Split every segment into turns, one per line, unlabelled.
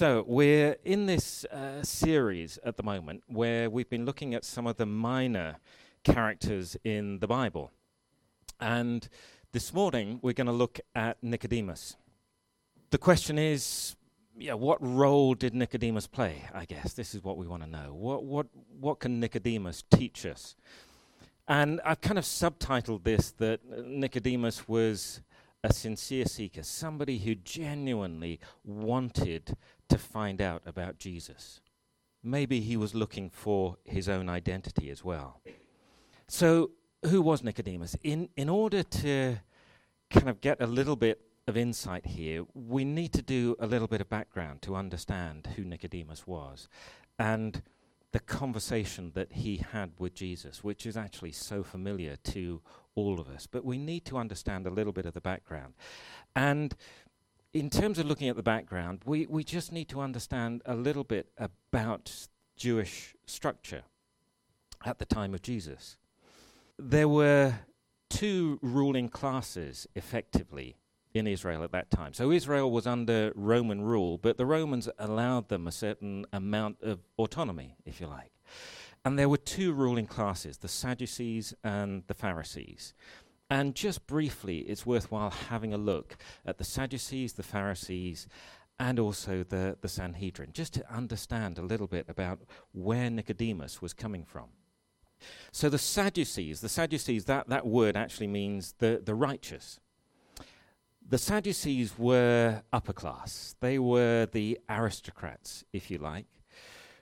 So, we're in this uh, series at the moment where we've been looking at some of the minor characters in the Bible. And this morning we're going to look at Nicodemus. The question is, yeah, what role did Nicodemus play? I guess this is what we want to know. What, what, what can Nicodemus teach us? And I've kind of subtitled this that Nicodemus was a sincere seeker, somebody who genuinely wanted to find out about Jesus. Maybe he was looking for his own identity as well. So, who was Nicodemus? In, in order to kind of get a little bit of insight here, we need to do a little bit of background to understand who Nicodemus was and the conversation that he had with Jesus, which is actually so familiar to all of us. But we need to understand a little bit of the background. And in terms of looking at the background, we, we just need to understand a little bit about Jewish structure at the time of Jesus. There were two ruling classes, effectively, in Israel at that time. So Israel was under Roman rule, but the Romans allowed them a certain amount of autonomy, if you like. And there were two ruling classes, the Sadducees and the Pharisees. And just briefly, it's worthwhile having a look at the Sadducees, the Pharisees, and also the, the Sanhedrin, just to understand a little bit about where Nicodemus was coming from. So the Sadducees, the Sadducees, that, that word actually means the, the righteous. The Sadducees were upper class. They were the aristocrats, if you like.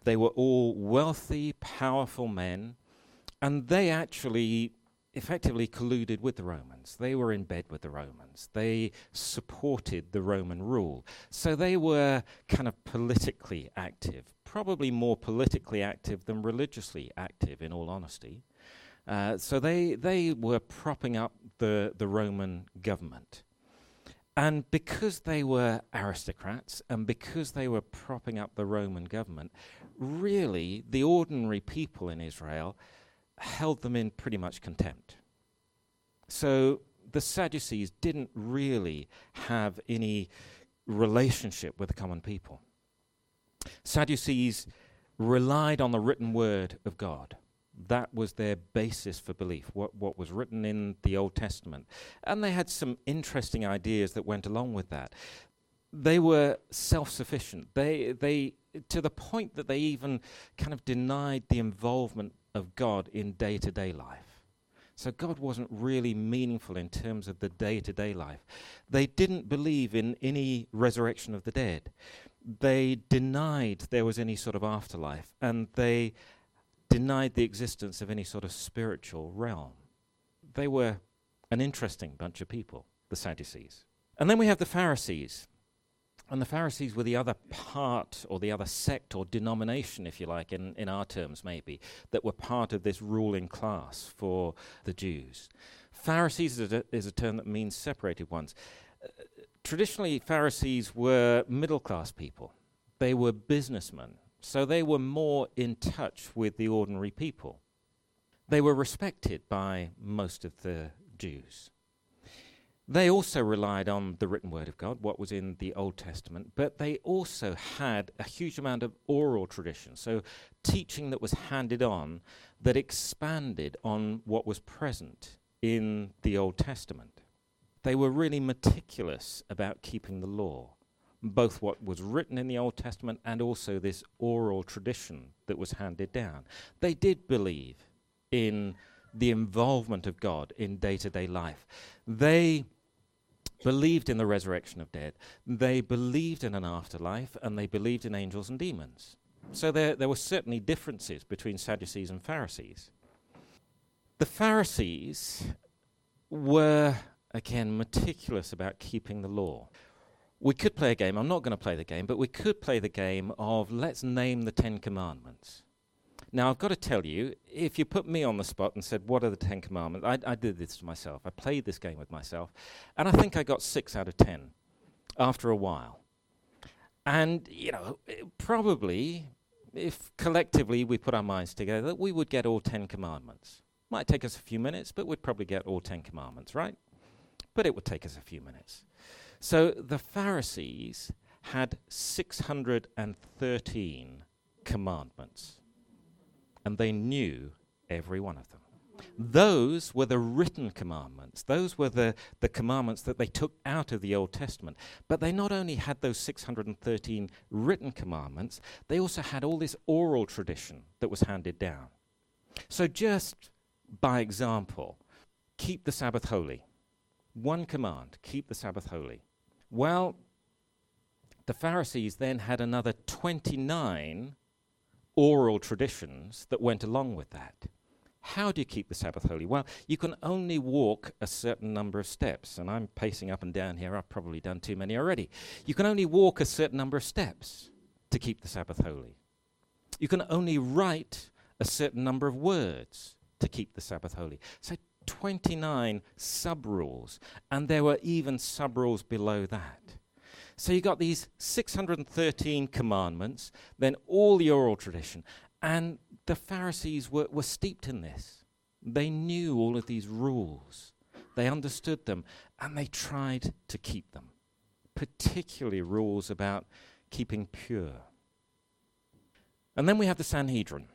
They were all wealthy, powerful men, and they actually effectively colluded with the Romans. They were in bed with the Romans. They supported the Roman rule. So they were kind of politically active, probably more politically active than religiously active, in all honesty. Uh, so they, they were propping up the, the Roman government. And because they were aristocrats and because they were propping up the Roman government, really the ordinary people in Israel held them in pretty much contempt. So the Sadducees didn't really have any relationship with the common people. Sadducees relied on the written word of God. That was their basis for belief, what, what was written in the Old Testament. And they had some interesting ideas that went along with that. They were self sufficient. They, they, to the point that they even kind of denied the involvement of God in day to day life. So God wasn't really meaningful in terms of the day to day life. They didn't believe in any resurrection of the dead. They denied there was any sort of afterlife, and they denied the existence of any sort of spiritual realm. They were an interesting bunch of people, the Sadducees. And then we have the Pharisees. And the Pharisees were the other part, or the other sect, or denomination, if you like, in, in our terms maybe, that were part of this ruling class for the Jews. Pharisees is a, is a term that means separated ones. Uh, traditionally, Pharisees were middle class people, they were businessmen, so they were more in touch with the ordinary people. They were respected by most of the Jews. They also relied on the written word of God, what was in the Old Testament, but they also had a huge amount of oral tradition, so teaching that was handed on that expanded on what was present in the Old Testament. They were really meticulous about keeping the law, both what was written in the Old Testament and also this oral tradition that was handed down. They did believe in the involvement of God in day to day life. They believed in the resurrection of dead. They believed in an afterlife and they believed in angels and demons. So there, there were certainly differences between Sadducees and Pharisees. The Pharisees were, again, meticulous about keeping the law. We could play a game, I'm not going to play the game, but we could play the game of let's name the Ten Commandments. Now, I've got to tell you, if you put me on the spot and said, What are the Ten Commandments? I, I did this to myself. I played this game with myself, and I think I got six out of ten after a while. And, you know, probably, if collectively we put our minds together, we would get all Ten Commandments. Might take us a few minutes, but we'd probably get all Ten Commandments, right? But it would take us a few minutes. So the Pharisees had 613 commandments, and they knew every one of them. Those were the written commandments. Those were the, the commandments that they took out of the Old Testament. But they not only had those 613 written commandments, they also had all this oral tradition that was handed down. So, just by example, keep the Sabbath holy. One command keep the Sabbath holy. Well, the Pharisees then had another 29 oral traditions that went along with that. How do you keep the Sabbath holy? Well, you can only walk a certain number of steps, and I'm pacing up and down here. I've probably done too many already. You can only walk a certain number of steps to keep the Sabbath holy. You can only write a certain number of words to keep the Sabbath holy. So 29 sub rules, and there were even sub rules below that. So you got these 613 commandments, then all the oral tradition, and the Pharisees were, were steeped in this. They knew all of these rules, they understood them, and they tried to keep them, particularly rules about keeping pure. And then we have the Sanhedrin.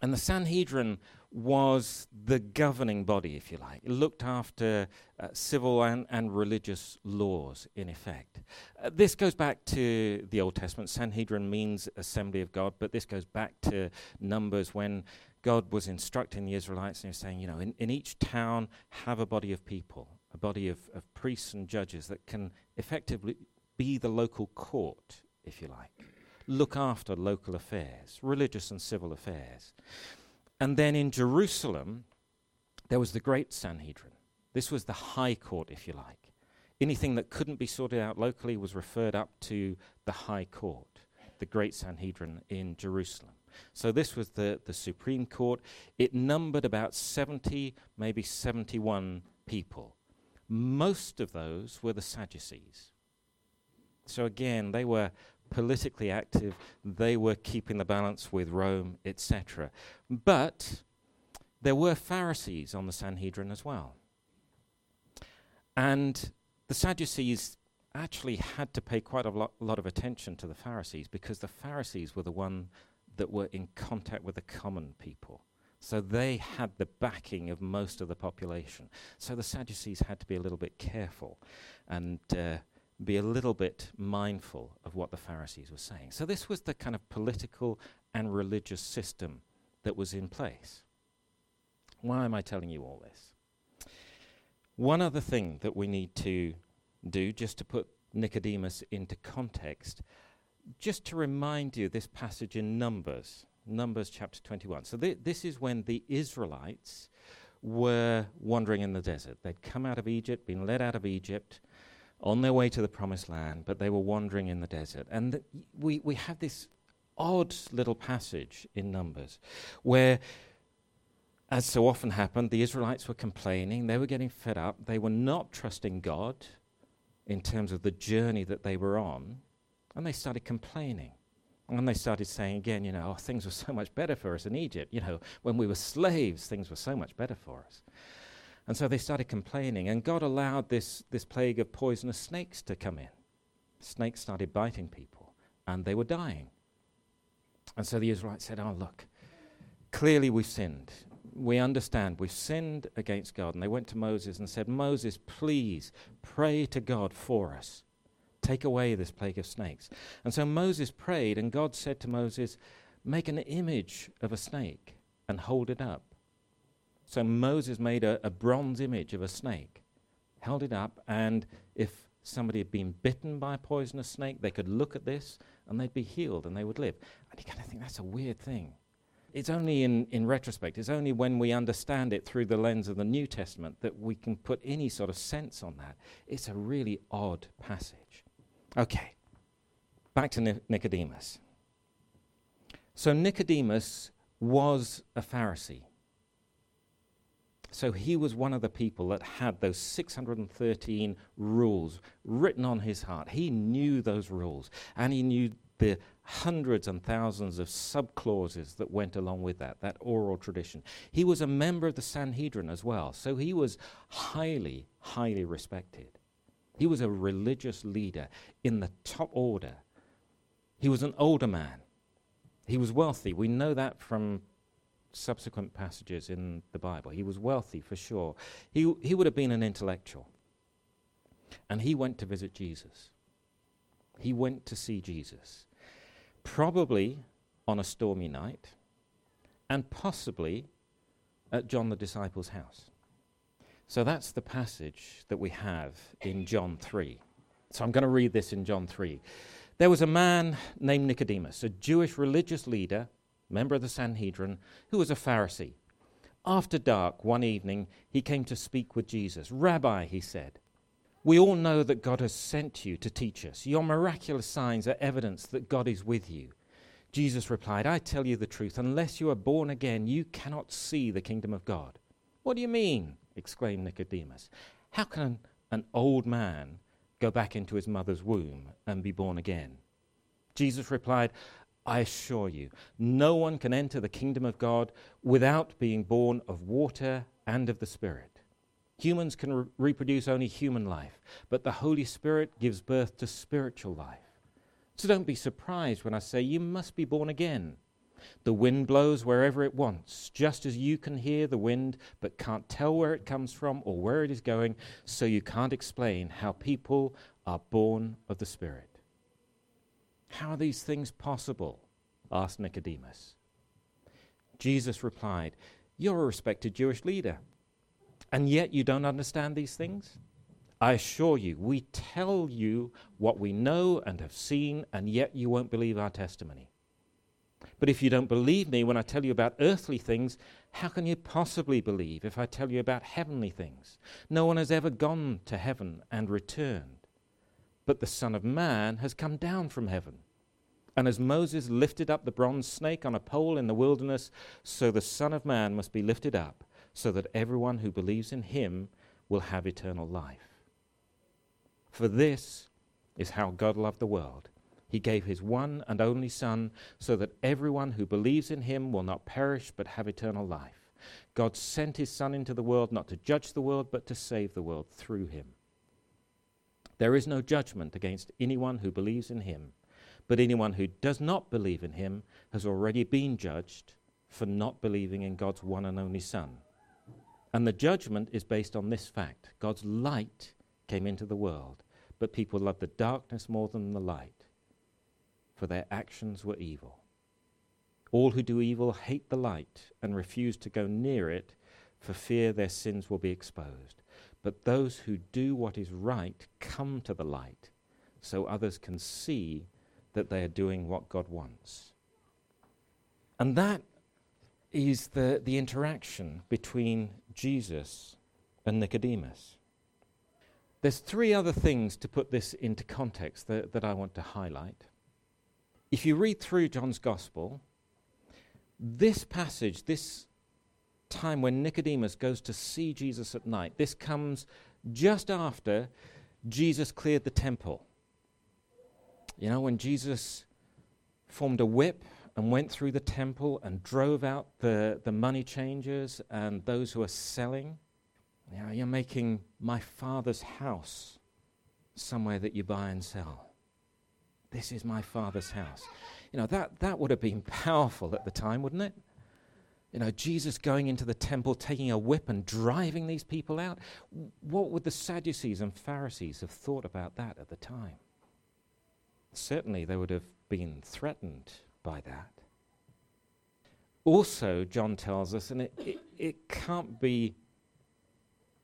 And the Sanhedrin was the governing body, if you like. It looked after uh, civil and, and religious laws, in effect. Uh, this goes back to the Old Testament. Sanhedrin means assembly of God, but this goes back to Numbers when God was instructing the Israelites and he was saying, you know, in, in each town, have a body of people, a body of, of priests and judges that can effectively be the local court, if you like. Look after local affairs, religious and civil affairs. And then in Jerusalem, there was the great Sanhedrin. This was the high court, if you like. Anything that couldn't be sorted out locally was referred up to the high court, the great Sanhedrin in Jerusalem. So this was the, the Supreme Court. It numbered about 70, maybe 71 people. Most of those were the Sadducees. So again, they were politically active, they were keeping the balance with Rome, etc. But there were Pharisees on the Sanhedrin as well. And the Sadducees actually had to pay quite a lot, lot of attention to the Pharisees because the Pharisees were the one that were in contact with the common people. So they had the backing of most of the population. So the Sadducees had to be a little bit careful and uh, be a little bit mindful of what the Pharisees were saying. So, this was the kind of political and religious system that was in place. Why am I telling you all this? One other thing that we need to do, just to put Nicodemus into context, just to remind you this passage in Numbers, Numbers chapter 21. So, th- this is when the Israelites were wandering in the desert. They'd come out of Egypt, been led out of Egypt on their way to the promised land, but they were wandering in the desert. And we, we have this odd little passage in Numbers where, as so often happened, the Israelites were complaining, they were getting fed up, they were not trusting God in terms of the journey that they were on, and they started complaining. And they started saying again, you know, oh, things were so much better for us in Egypt. You know, when we were slaves, things were so much better for us. And so they started complaining, and God allowed this, this plague of poisonous snakes to come in. Snakes started biting people, and they were dying. And so the Israelites said, Oh, look, clearly we've sinned. We understand we've sinned against God. And they went to Moses and said, Moses, please pray to God for us. Take away this plague of snakes. And so Moses prayed, and God said to Moses, Make an image of a snake and hold it up. So Moses made a, a bronze image of a snake, held it up, and if somebody had been bitten by a poisonous snake, they could look at this and they'd be healed and they would live. And you kind of think that's a weird thing. It's only in, in retrospect, it's only when we understand it through the lens of the New Testament that we can put any sort of sense on that. It's a really odd passage. Okay, back to Ni- Nicodemus. So Nicodemus was a Pharisee. So he was one of the people that had those 613 rules written on his heart. He knew those rules, and he knew the hundreds and thousands of subclauses that went along with that, that oral tradition. He was a member of the Sanhedrin as well, so he was highly, highly respected. He was a religious leader in the top order. He was an older man. He was wealthy. We know that from subsequent passages in the Bible. He was wealthy for sure. He, he would have been an intellectual. And he went to visit Jesus. He went to see Jesus. Probably on a stormy night, and possibly at John the disciple's house. So that's the passage that we have in John 3. So I'm going to read this in John 3. There was a man named Nicodemus, a Jewish religious leader, member of the Sanhedrin, who was a Pharisee. After dark, one evening, he came to speak with Jesus. Rabbi, he said, we all know that God has sent you to teach us. Your miraculous signs are evidence that God is with you. Jesus replied, I tell you the truth, unless you are born again, you cannot see the kingdom of God. What do you mean? exclaimed Nicodemus. How can an old man go back into his mother's womb and be born again? Jesus replied, I assure you, no one can enter the kingdom of God without being born of water and of the Spirit. Humans can re- reproduce only human life, but the Holy Spirit gives birth to spiritual life. So don't be surprised when I say you must be born again. The wind blows wherever it wants, just as you can hear the wind but can't tell where it comes from or where it is going, so you can't explain how people are born of the Spirit. How are these things possible? asked Nicodemus. Jesus replied, You're a respected Jewish leader, and yet you don't understand these things? I assure you, we tell you what we know and have seen, and yet you won't believe our testimony. But if you don't believe me when I tell you about earthly things, how can you possibly believe if I tell you about heavenly things? No one has ever gone to heaven and returned. But the Son of Man has come down from heaven. And as Moses lifted up the bronze snake on a pole in the wilderness, so the Son of Man must be lifted up, so that everyone who believes in him will have eternal life. For this is how God loved the world he gave his one and only Son so that everyone who believes in him will not perish but have eternal life. God sent his Son into the world not to judge the world but to save the world through him. There is no judgment against anyone who believes in him, but anyone who does not believe in him has already been judged for not believing in God's one and only Son. And the judgment is based on this fact God's light came into the world, but people loved the darkness more than the light for their actions were evil. All who do evil hate the light and refuse to go near it for fear their sins will be exposed. But those who do what is right come to the light so others can see that they are doing what God wants. And that is the, the interaction between Jesus and Nicodemus. There's three other things to put this into context that, that I want to highlight. If you read through John's Gospel, this passage, this time when Nicodemus goes to see Jesus at night, this comes just after Jesus cleared the temple. You know, when Jesus formed a whip and went through the temple and drove out the, the money changers and those who are selling. You know, you're making my father's house somewhere that you buy and sell. This is my father's house. You know, that, that would have been powerful at the time, wouldn't it? You know, Jesus going into the temple, taking a whip and driving these people out. What would the Sadducees and Pharisees have thought about that at the time? Certainly, they would have been threatened by that. Also, John tells us, and it, it, it can't be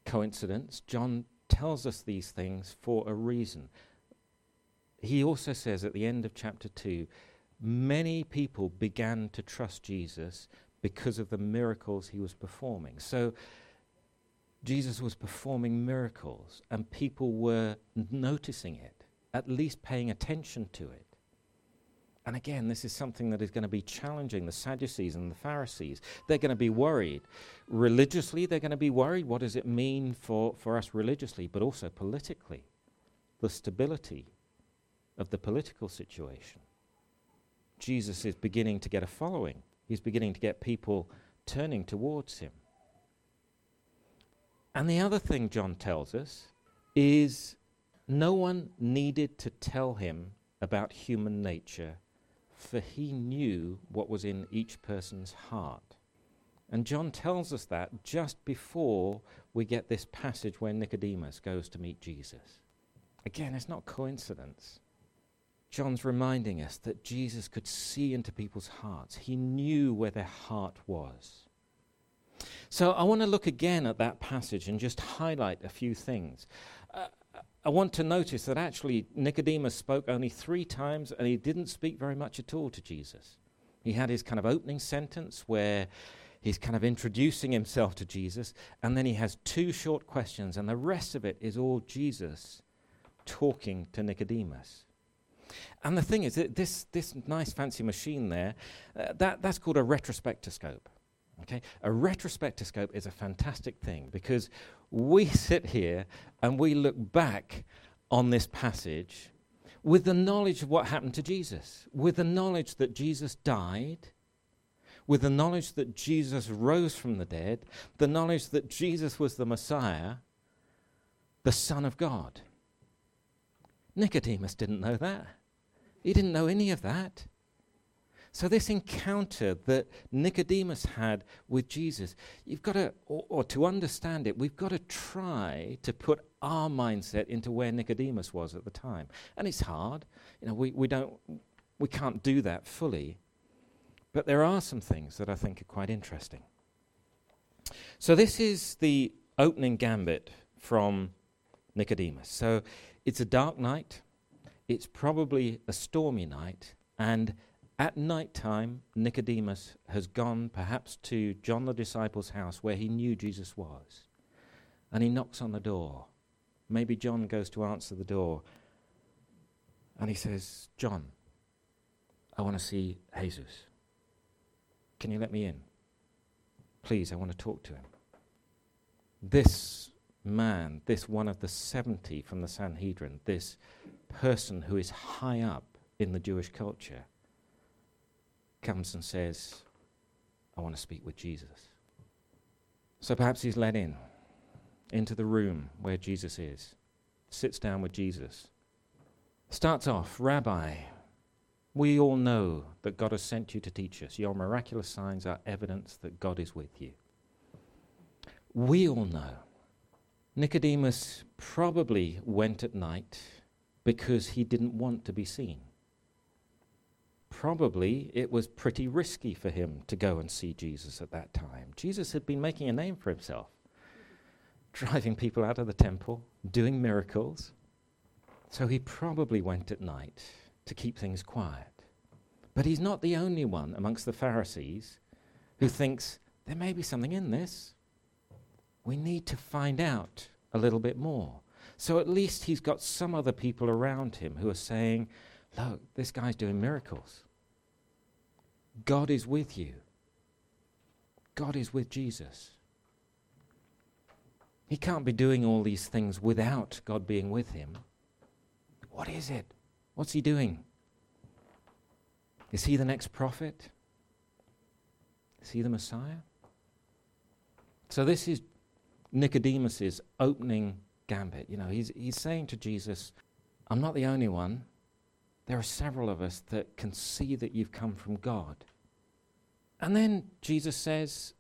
coincidence, John tells us these things for a reason he also says at the end of chapter 2 many people began to trust Jesus because of the miracles he was performing. So Jesus was performing miracles, and people were noticing it, at least paying attention to it. And again, this is something that is going to be challenging the Sadducees and the Pharisees. They're going to be worried. Religiously, they're going to be worried. What does it mean for, for us religiously, but also politically? The stability of the political situation. Jesus is beginning to get a following. He's beginning to get people turning towards him. And the other thing John tells us is No one needed to tell him about human nature, for he knew what was in each person's heart. And John tells us that just before we get this passage where Nicodemus goes to meet Jesus. Again, it's not coincidence. John's reminding us that Jesus could see into people's hearts. He knew where their heart was. So I want to look again at that passage and just highlight a few things. Uh, I want to notice that actually Nicodemus spoke only three times and he didn't speak very much at all to Jesus. He had his kind of opening sentence where he's kind of introducing himself to Jesus, and then he has two short questions, and the rest of it is all Jesus talking to Nicodemus. And the thing is, this, this nice fancy machine there, uh, that, that's called a retrospectoscope. Okay? A retrospectoscope is a fantastic thing because we sit here and we look back on this passage with the knowledge of what happened to Jesus, with the knowledge that Jesus died, with the knowledge that Jesus rose from the dead, the knowledge that Jesus was the Messiah, the Son of God. Nicodemus didn't know that. He didn't know any of that. So, this encounter that Nicodemus had with Jesus, you've got to, or, or, to understand it, we've got to try to put our mindset into where Nicodemus was at the time. And it's hard. You know, we, we, don't, we can't do that fully. But there are some things that I think are quite interesting. So, this is the opening gambit from Nicodemus. So, it's a dark night, it's probably a stormy night, and at night time, Nicodemus has gone perhaps to John the disciple's house where he knew Jesus was. And he knocks on the door. Maybe John goes to answer the door. And he says, John, I want to see Jesus. Can you let me in? Please, I want to talk to him. This man, this one of the 70 from the Sanhedrin, this person who is high up in the Jewish culture, comes and says, I want to speak with Jesus. So perhaps he's led in into the room where Jesus is, sits down with Jesus, starts off, Rabbi, we all know that God has sent you to teach us. Your miraculous signs are evidence that God is with you. We all know. Nicodemus probably went at night because he didn't want to be seen. Probably it was pretty risky for him to go and see Jesus at that time. Jesus had been making a name for himself, driving people out of the temple, doing miracles. So he probably went at night to keep things quiet. But he's not the only one amongst the Pharisees who thinks there may be something in this. We need to find out a little bit more. So at least he's got some other people around him who are saying, Look, this guy's doing miracles. God is with you. God is with Jesus. He can't be doing all these things without God being with him. What is it? What's he doing? Is he the next prophet? Is he the Messiah? So this is Nicodemus's opening gambit. You know, he's, he's saying to Jesus, I'm not the only one. There are several of us that can see that you've come from God. And then Jesus says,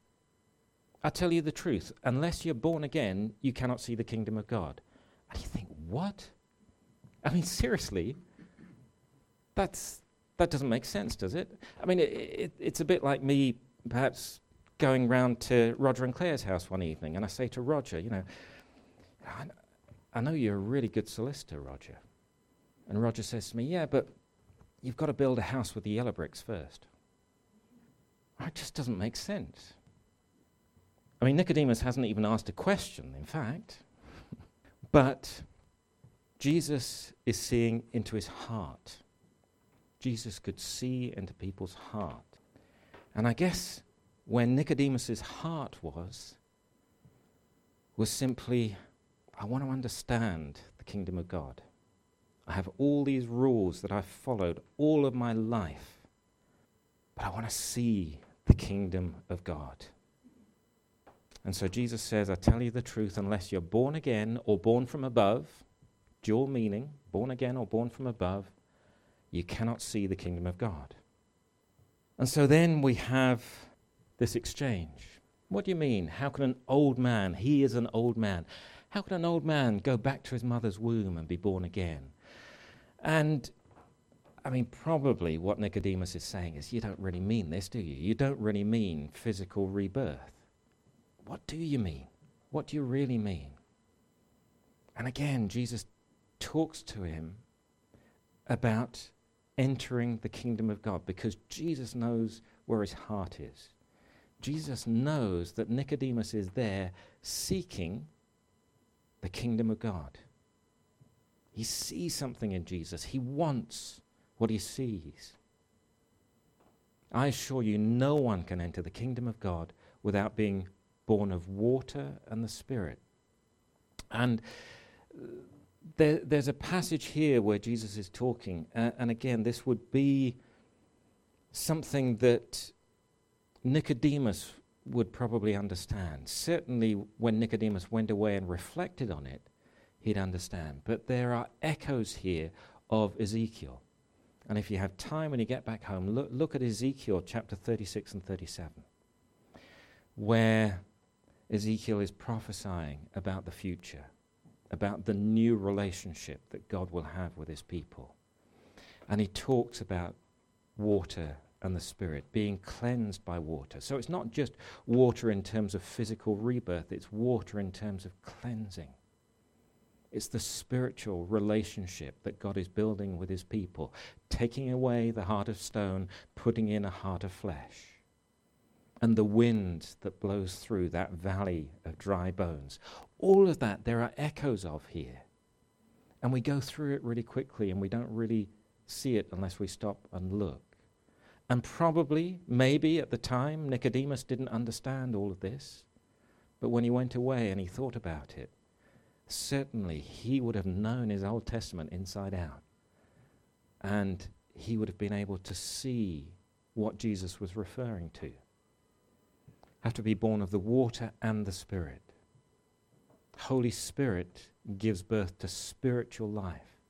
I tell you the truth, unless you're born again, you cannot see the kingdom of God. And you think, what? I mean, seriously? That's, that doesn't make sense, does it? I mean, it, it, it's a bit like me perhaps going round to Roger and Claire's house one evening, and I say to Roger, you know, I, know you're a really good solicitor, Roger. And Roger says to me, yeah, but you've got to build a house with the yellow bricks first. It just doesn't make sense. I mean, Nicodemus hasn't even asked a question, in fact, but Jesus is seeing into his heart. Jesus could see into people's heart. And I guess where Nicodemus's heart was, was simply, I want to understand the kingdom of God. I have all these rules that I've followed all of my life, but I want to see the kingdom of God. And so Jesus says, I tell you the truth, unless you're born again or born from above, dual meaning, born again or born from above, you cannot see the kingdom of God. And so then we have this exchange. What do you mean? How can an old man, he is an old man, how can an old man go back to his mother's womb and be born again? And I mean, probably what Nicodemus is saying is, you don't really mean this, do you? You don't really mean physical rebirth. What do you mean? What do you really mean? And again, Jesus talks to him about entering the kingdom of God because Jesus knows where his heart is. Jesus knows that Nicodemus is there seeking the kingdom of God. He sees something in Jesus. He wants what he sees. I assure you, no one can enter the kingdom of God without being born of water and the Spirit. And uh, there, there's a passage here where Jesus is talking, uh, and again, this would be something that Nicodemus would probably understand. Certainly, when Nicodemus went away and reflected on it, he'd understand. But there are echoes here of Ezekiel. And if you have time when you get back home, look, look at Ezekiel chapter 36 and 37, where Ezekiel is prophesying about the future, about the new relationship that God will have with his people. And he talks about water and the Spirit, being cleansed by water. So it's not just water in terms of physical rebirth, it's water in terms of cleansing. It's the spiritual relationship that God is building with his people, taking away the heart of stone, putting in a heart of flesh. And the wind that blows through that valley of dry bones. All of that there are echoes of here. And we go through it really quickly and we don't really see it unless we stop and look. And probably, maybe at the time, Nicodemus didn't understand all of this. But when he went away and he thought about it, certainly he would have known his Old Testament inside out. And he would have been able to see what Jesus was referring to. Have to be born of the water and the Spirit. Holy Spirit gives birth to spiritual life.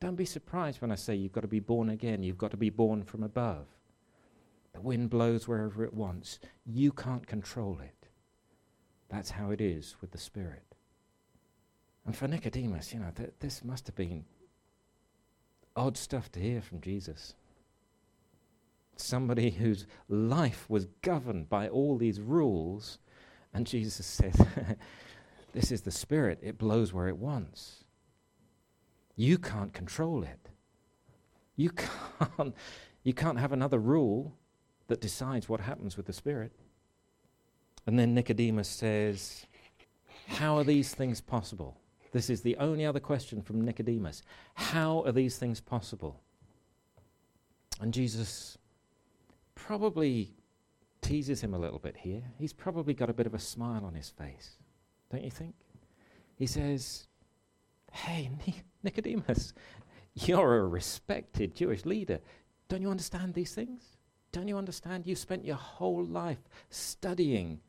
Don't be surprised when I say you've got to be born again, you've got to be born from above. The wind blows wherever it wants. You can't control it. That's how it is with the Spirit. And for Nicodemus, you know, th- this must have been odd stuff to hear from Jesus. Somebody whose life was governed by all these rules, and Jesus said, This is the Spirit, it blows where it wants. You can't control it. You can't, you can't have another rule that decides what happens with the Spirit. And then Nicodemus says, How are these things possible? This is the only other question from Nicodemus. How are these things possible? And Jesus probably teases him a little bit here. He's probably got a bit of a smile on his face, don't you think? He says, Hey, Nicodemus, you're a respected Jewish leader. Don't you understand these things? Don't you understand? You spent your whole life studying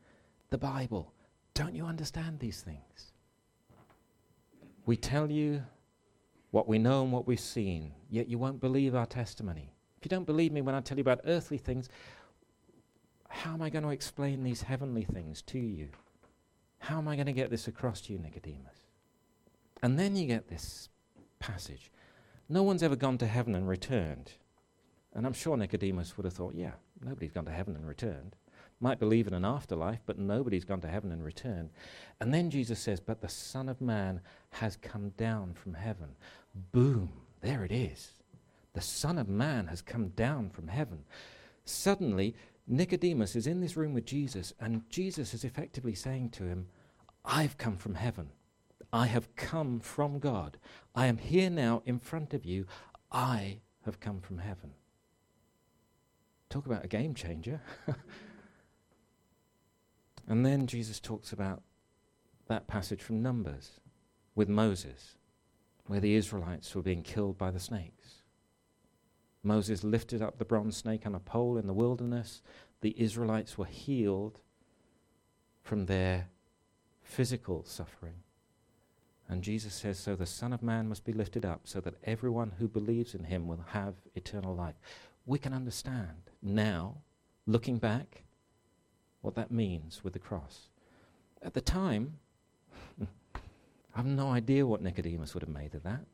the Bible. Don't you understand these things? We tell you what we know and what we've seen, yet you won't believe our testimony. If you don't believe me when I tell you about earthly things, how am I going to explain these heavenly things to you? How am I going to get this across to you, Nicodemus? And then you get this passage. No one's ever gone to heaven and returned. And I'm sure Nicodemus would have thought, yeah, nobody's gone to heaven and returned. Might believe in an afterlife, but nobody's gone to heaven and returned. And then Jesus says, But the Son of Man has come down from heaven. Boom, there it is. The Son of Man has come down from heaven. Suddenly, Nicodemus is in this room with Jesus, and Jesus is effectively saying to him, I've come from heaven. I have come from God. I am here now in front of you. I have come from heaven. Talk about a game changer. and then Jesus talks about that passage from Numbers with Moses, where the Israelites were being killed by the snakes. Moses lifted up the bronze snake on a pole in the wilderness. The Israelites were healed from their physical suffering. And Jesus says, So the Son of Man must be lifted up, so that everyone who believes in him will have eternal life. We can understand now, looking back, what that means with the cross. At the time, I have no idea what Nicodemus would have made of that.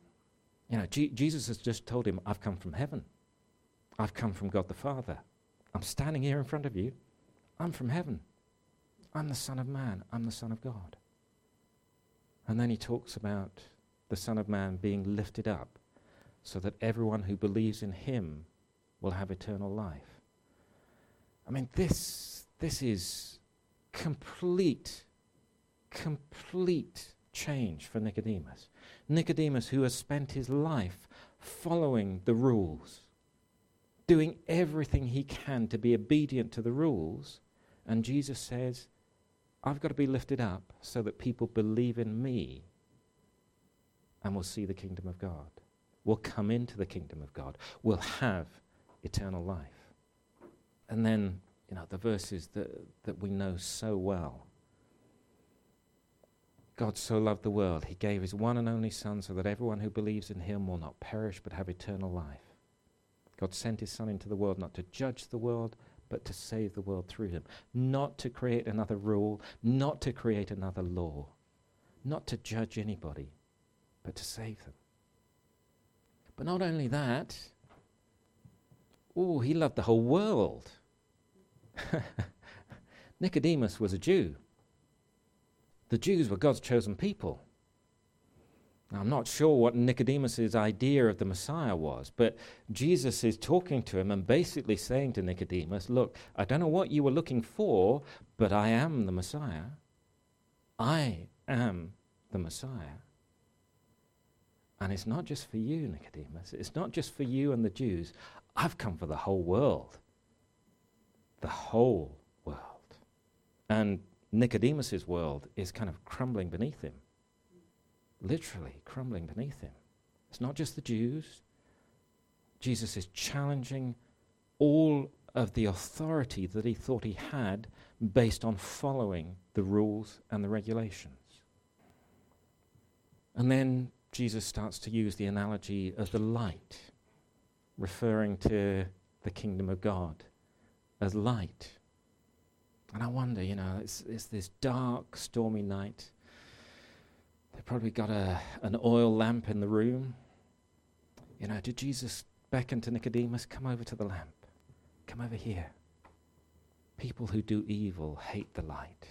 You know, G- Jesus has just told him, I've come from heaven. I've come from God the Father. I'm standing here in front of you. I'm from heaven. I'm the Son of Man. I'm the Son of God. And then he talks about the Son of Man being lifted up so that everyone who believes in him will have eternal life. I mean, this, this is complete, complete change for Nicodemus. Nicodemus, who has spent his life following the rules, doing everything he can to be obedient to the rules, and Jesus says, I've got to be lifted up so that people believe in me and will see the kingdom of God, will come into the kingdom of God, will have eternal life. And then, you know, the verses that, that we know so well. God so loved the world, he gave his one and only Son so that everyone who believes in him will not perish but have eternal life. God sent his Son into the world not to judge the world, but to save the world through him. Not to create another rule, not to create another law, not to judge anybody, but to save them. But not only that, oh, he loved the whole world. Nicodemus was a Jew. The Jews were God's chosen people. Now, I'm not sure what Nicodemus's idea of the Messiah was, but Jesus is talking to him and basically saying to Nicodemus, Look, I don't know what you were looking for, but I am the Messiah. I am the Messiah. And it's not just for you, Nicodemus. It's not just for you and the Jews. I've come for the whole world. The whole world. And Nicodemus's world is kind of crumbling beneath him literally crumbling beneath him. It's not just the Jews. Jesus is challenging all of the authority that he thought he had based on following the rules and the regulations. And then Jesus starts to use the analogy of the light, referring to the kingdom of God as light. And I wonder, you know, it's, it's this dark, stormy night. They probably got a, an oil lamp in the room. You know, did Jesus beckon to Nicodemus, come over to the lamp? Come over here. People who do evil hate the light.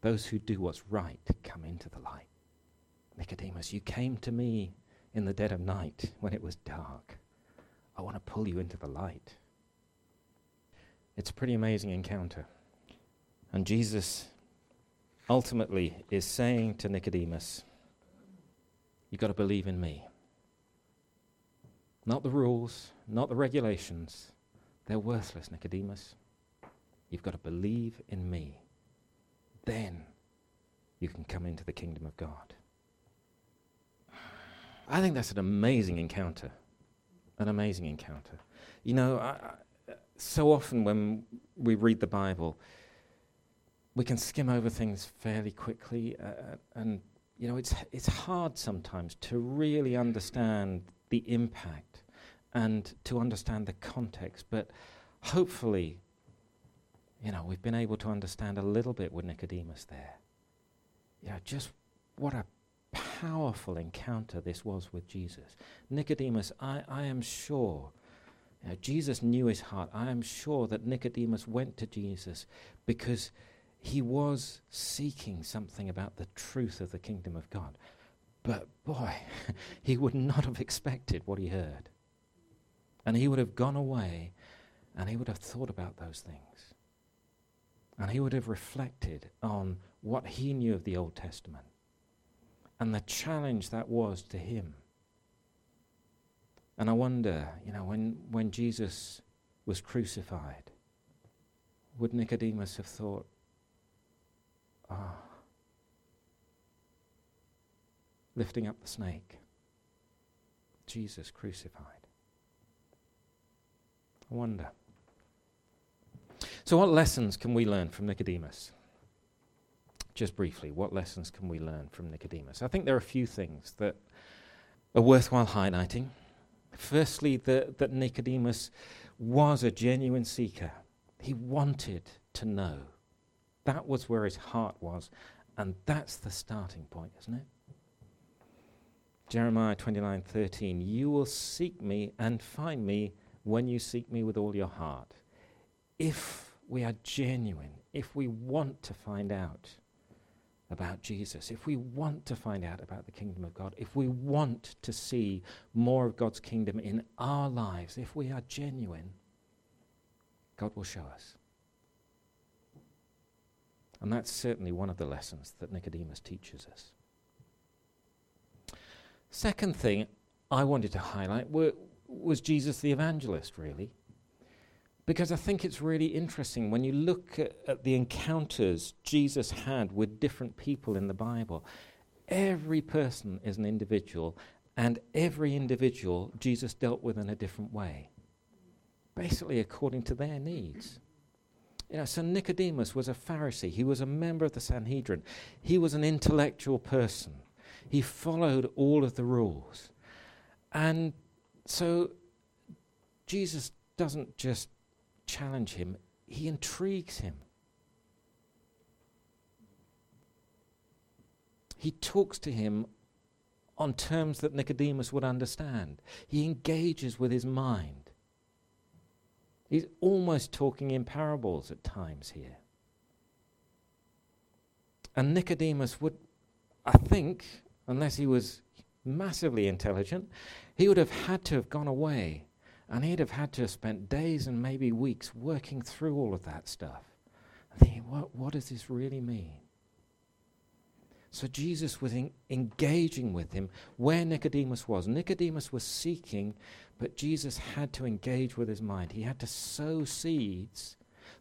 Those who do what's right come into the light. Nicodemus, you came to me in the dead of night when it was dark. I want to pull you into the light. It's a pretty amazing encounter. And Jesus ultimately is saying to Nicodemus, You've got to believe in me. Not the rules, not the regulations. They're worthless, Nicodemus. You've got to believe in me. Then you can come into the kingdom of God. I think that's an amazing encounter. An amazing encounter. You know, I, I, so often when we read the Bible, we can skim over things fairly quickly, uh, uh, and you know it's it's hard sometimes to really understand the impact and to understand the context. But hopefully, you know, we've been able to understand a little bit with Nicodemus there. You know, just what a powerful encounter this was with Jesus. Nicodemus, I, I am sure. You know, Jesus knew his heart. I am sure that Nicodemus went to Jesus because he was seeking something about the truth of the kingdom of God. But boy, he would not have expected what he heard. And he would have gone away and he would have thought about those things. And he would have reflected on what he knew of the Old Testament and the challenge that was to him. And I wonder, you know, when, when Jesus was crucified, would Nicodemus have thought, Ah. Lifting up the snake. Jesus crucified. I wonder. So, what lessons can we learn from Nicodemus? Just briefly, what lessons can we learn from Nicodemus? I think there are a few things that are worthwhile highlighting. Firstly, the, that Nicodemus was a genuine seeker. He wanted to know. That was where his heart was, and that's the starting point, isn't it? Jeremiah 29:13 You will seek me and find me when you seek me with all your heart. If we are genuine, if we want to find out about Jesus, if we want to find out about the kingdom of God, if we want to see more of God's kingdom in our lives, if we are genuine, God will show us. And that's certainly one of the lessons that Nicodemus teaches us. Second thing I wanted to highlight were, was Jesus the evangelist, really. Because I think it's really interesting when you look at, at, the encounters Jesus had with different people in the Bible. Every person is an individual, and every individual Jesus dealt with in a different way, basically according to their needs. You know, so Nicodemus was a Pharisee. He was a member of the Sanhedrin. He was an intellectual person. He followed all of the rules. And so Jesus doesn't just challenge him, he intrigues him. He talks to him on terms that Nicodemus would understand. He engages with his mind. He's almost talking in parables at times here. And Nicodemus would, I think, unless he was massively intelligent, he would have had to have gone away and he'd have had to have spent days and maybe weeks working through all of that stuff. Thinking, what, what does this really mean? So Jesus was in, engaging with him where Nicodemus was. Nicodemus was seeking, but Jesus had to engage with his mind. He had to sow seeds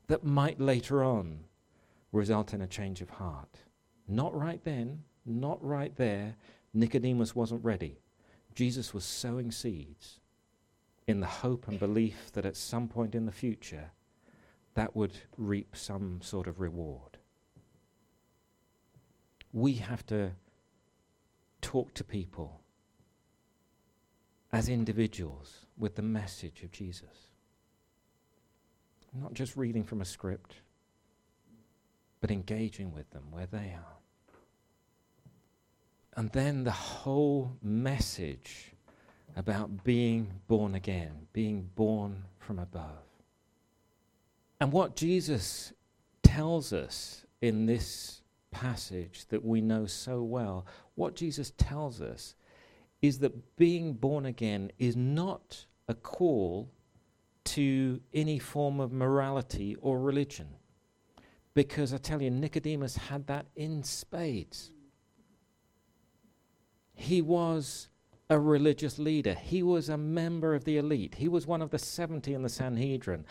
that might later on result in a change of heart. Not right then, not right there. Nicodemus wasn't ready. Jesus was sowing seeds in the hope and belief that at some point in the future that would reap some sort of reward. We have to talk to people as individuals with the message of Jesus. Not just reading from a script, but engaging with them where they are. And then the whole message about being born again, being born from above. And what Jesus tells us in this passage that we know so well, what Jesus tells us is that being born again is not a call to any form of morality or religion. Because I tell you, Nicodemus had that in spades. He was a religious leader. He was a member of the elite. He was one of the 70 in the Sanhedrin.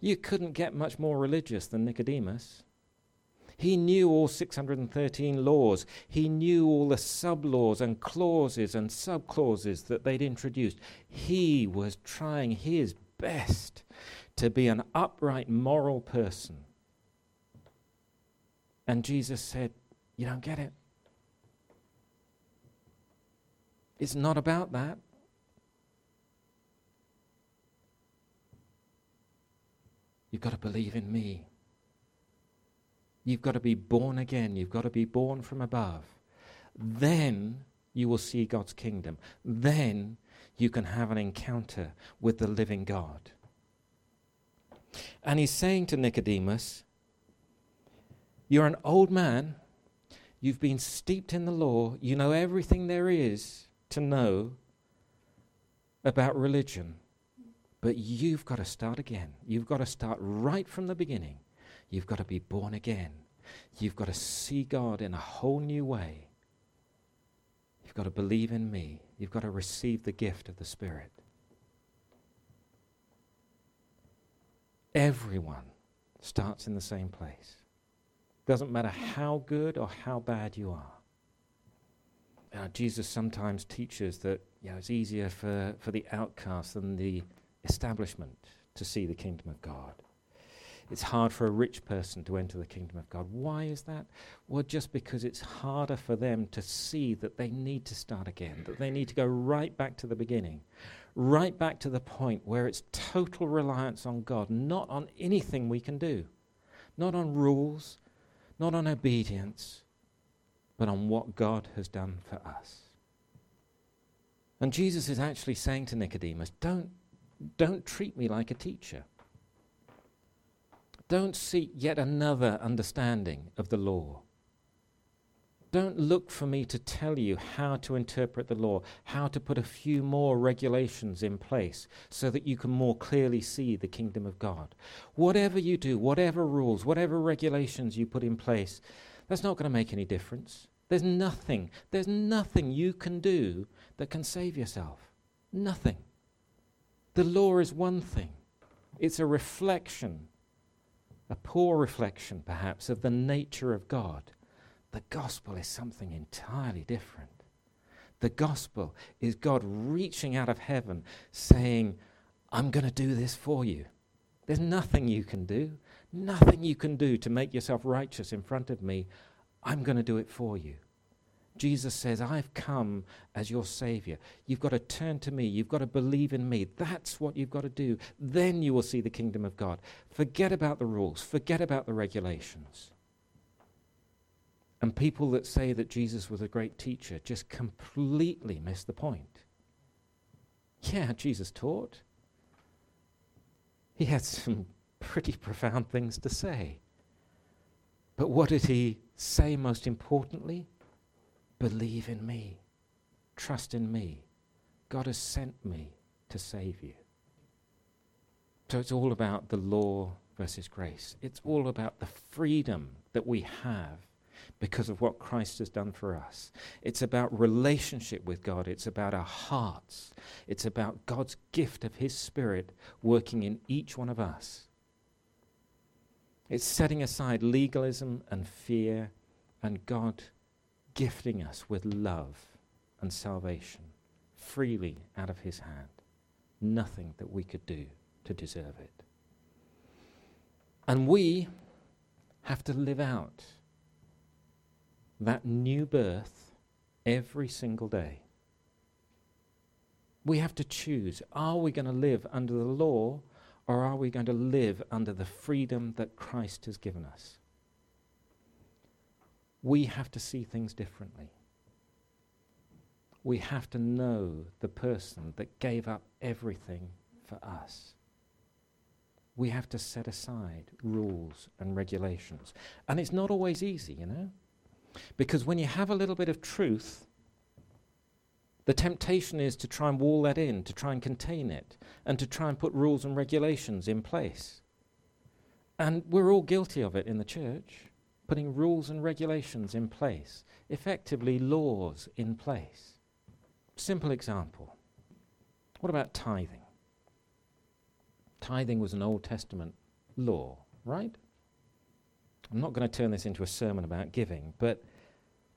You couldn't get much more religious than Nicodemus. He knew all 613 laws. He knew all the sub laws and clauses and sub clauses that they'd introduced. He was trying his best to be an upright, moral person. And Jesus said, You don't get it. It's not about that. You've got to believe in me. You've got to be born again. You've got to be born from above. Then you will see God's kingdom. Then you can have an encounter with the living God. And he's saying to Nicodemus, You're an old man. You've been steeped in the law. You know everything there is to know about religion. But you've got to start again. You've got to start right from the beginning. You've got to be born again. You've got to see God in a whole new way. You've got to believe in me. You've got to receive the gift of the Spirit. Everyone starts in the same place. Doesn't matter how good or how bad you are. Uh, Jesus sometimes teaches that you know, it's easier for, for the outcast than the establishment to see the kingdom of God. it's hard for a rich person to enter the kingdom of God. Why is that? Well, just because it's harder for them to see that they need to start again, that they need to go right back to the beginning, right back to the point where it's total reliance on God, not on anything we can do, not on rules, not on obedience, but on what God has done for us. And Jesus is actually saying to Nicodemus, don't, don't treat me like a teacher. Don't seek yet another understanding of the law. Don't look for me to tell you how to interpret the law, how to put a few more regulations in place so that you can more clearly see the kingdom of God. Whatever you do, whatever rules, whatever regulations you put in place, that's not going to make any difference. There's nothing, there's nothing you can do that can save yourself. Nothing. The law is one thing, it's a reflection, a poor reflection perhaps, of the nature of God. The gospel is something entirely different. The gospel is God reaching out of heaven saying, I'm going to do this for you. There's nothing you can do, nothing you can do to make yourself righteous in front of me. I'm going to do it for you. Jesus says, I've come as your Savior. You've got to turn to me. You've got to believe in me. That's what you've got to do. Then you will see the kingdom of God. Forget about the rules, forget about the regulations. And people that say that Jesus was a great teacher just completely miss the point. Yeah, Jesus taught. He had some pretty profound things to say. But what did he say most importantly? Believe in me. Trust in me. God has sent me to save you. So it's all about the law versus grace. It's all about the freedom that we have because of what Christ has done for us. It's about relationship with God. It's about our hearts. It's about God's gift of His Spirit working in each one of us. It's setting aside legalism and fear and God gifting us with love and salvation freely out of His hand. Nothing that we could do to deserve it. And we have to live out that new birth every single day. We have to choose are we going to live under the law or are we going to live under the freedom that Christ has given us? we have to see things differently. We have to know the person that gave up everything for us. We have to set aside rules and regulations. And it's not always easy, you know? Because when you have a little bit of truth, the temptation is to try and wall that in, to try and contain it, and to try and put rules and regulations in place. And we're all guilty of it in the church putting rules and regulations in place, effectively laws in place. Simple example. What about tithing? Tithing was an Old Testament law, right? I'm not going to turn this into a sermon about giving, but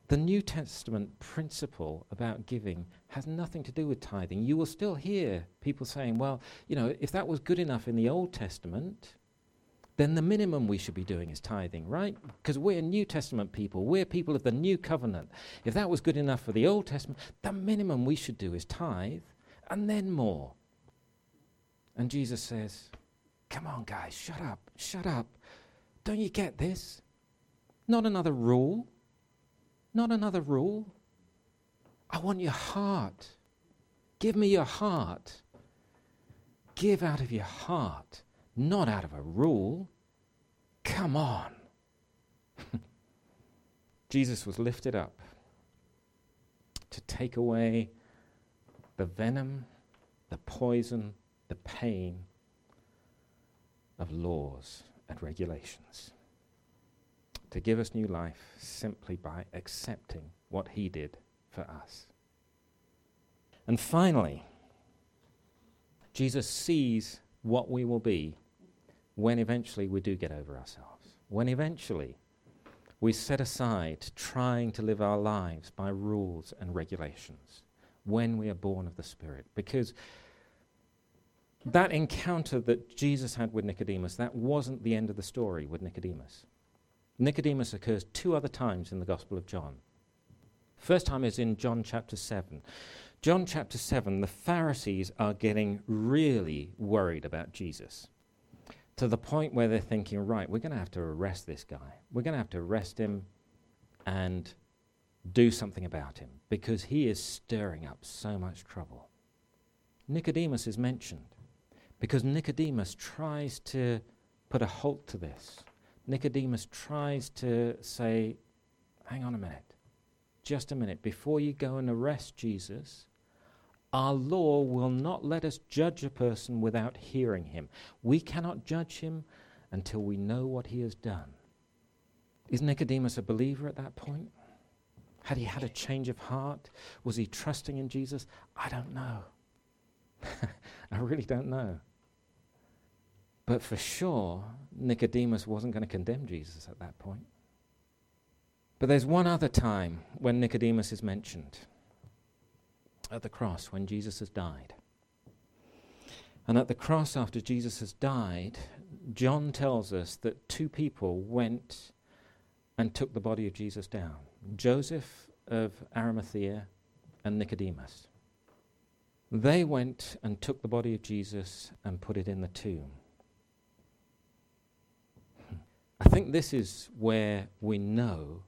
the New Testament principle about giving has nothing to do with tithing. You will still hear people saying, well, you know, if that was good enough in the Old Testament, then the minimum we should be doing is tithing, right? Because we're New Testament people. We're people of the new covenant. If that was good enough for the Old Testament, the minimum we should do is tithe and then more. And Jesus says, Come on, guys, shut up, shut up. Don't you get this? Not another rule. Not another rule. I want your heart. Give me your heart. Give out of your heart not out of a rule. Come on. Jesus was lifted up to take away the venom, the poison, the pain of laws and regulations. To give us new life simply by accepting what he did for us. And finally, Jesus sees what we will be when eventually we do get over ourselves, when eventually we set aside trying to live our lives by rules and regulations, when we are born of the Spirit. Because That encounter that Jesus had with Nicodemus, that wasn't the end of the story with Nicodemus. Nicodemus occurs two other times in the Gospel of John. First time is in John chapter 7. John chapter 7, the Pharisees are getting really worried about Jesus to the point where they're thinking, right, we're going to have to arrest this guy. We're going to have to arrest him and do something about him because he is stirring up so much trouble. Nicodemus is mentioned because Nicodemus tries to put a halt to this. Nicodemus tries to say, hang on a minute, just a minute, before you go and arrest Jesus, our law will not let us judge a person without hearing him. We cannot judge him until we know what he has done. Is Nicodemus a believer at that point? Had he had a change of heart? Was he trusting in Jesus? I don't know. I really don't know. But for sure, Nicodemus wasn't going to condemn Jesus at that point. But there's one other time when Nicodemus is mentioned at the cross, when Jesus has died. And at the cross, after Jesus has died, John tells us that two people went and took the body of Jesus down Joseph of Arimathea and Nicodemus. They went and took the body of Jesus and put it in the tomb. I think this is where we know,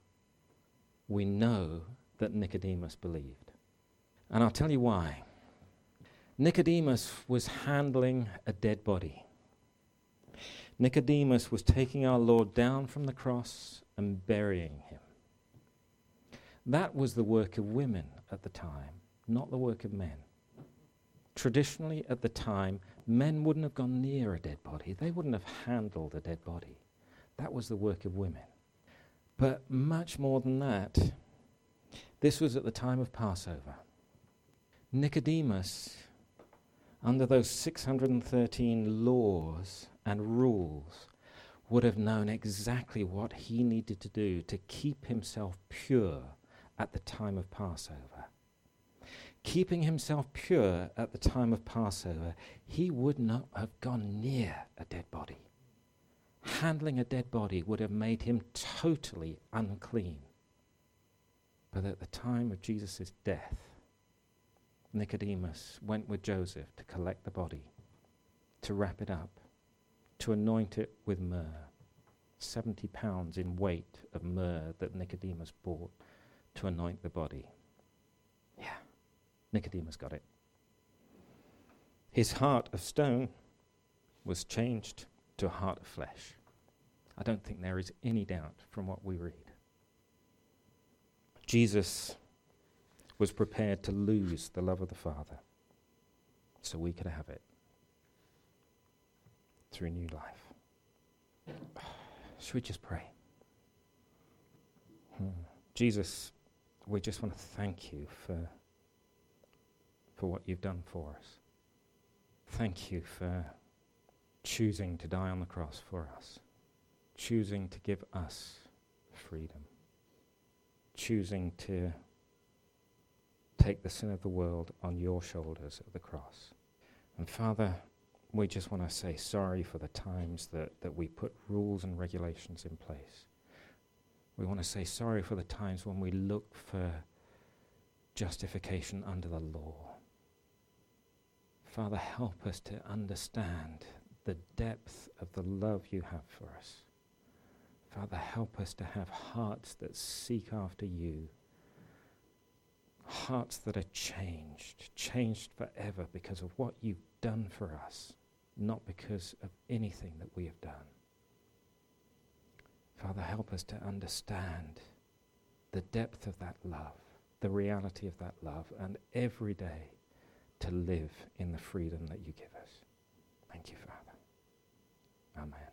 we know that Nicodemus believed. And I'll tell you why. Nicodemus was handling a dead body. Nicodemus was taking our Lord down from the cross and burying him. That was the work of women at the time, not the work of men. Traditionally, at the time, men wouldn't have gone near a dead body, they wouldn't have handled a dead body. That was the work of women. But much more than that, this was at the time of Passover. Nicodemus, under those 613 laws and rules, would have known exactly what he needed to do to keep himself pure at the time of Passover. Keeping himself pure at the time of Passover, he would not have gone near a dead body handling a dead body would have made him totally unclean. But at the time of Jesus' death, Nicodemus went with Joseph to collect the body, to wrap it up, to anoint it with myrrh. 70 pounds in weight of myrrh that Nicodemus bought to anoint the body. Yeah, Nicodemus got it. His heart of stone was changed to a heart of flesh. I don't think there is any doubt from what we read. Jesus was prepared to lose the love of the Father so we could have it through new life. Should we just pray? Hmm. Jesus, we just want to thank you for, for what you've done for us. Thank you for choosing to die on the cross for us, choosing to give us freedom, choosing to take the sin of the world on your shoulders at the cross. And Father, we just want to say sorry for the times that, that we put rules and regulations in place. We want to say sorry for the times when we look for justification under the law. Father, help us to understand the depth of the love you have for us. Father, help us to have hearts that seek after you, hearts that are changed, changed forever because of what you've done for us, not because of anything that we have done. Father, help us to understand the depth of that love, the reality of that love, and every day to live in the freedom that you give us. Thank you, Father. Amen.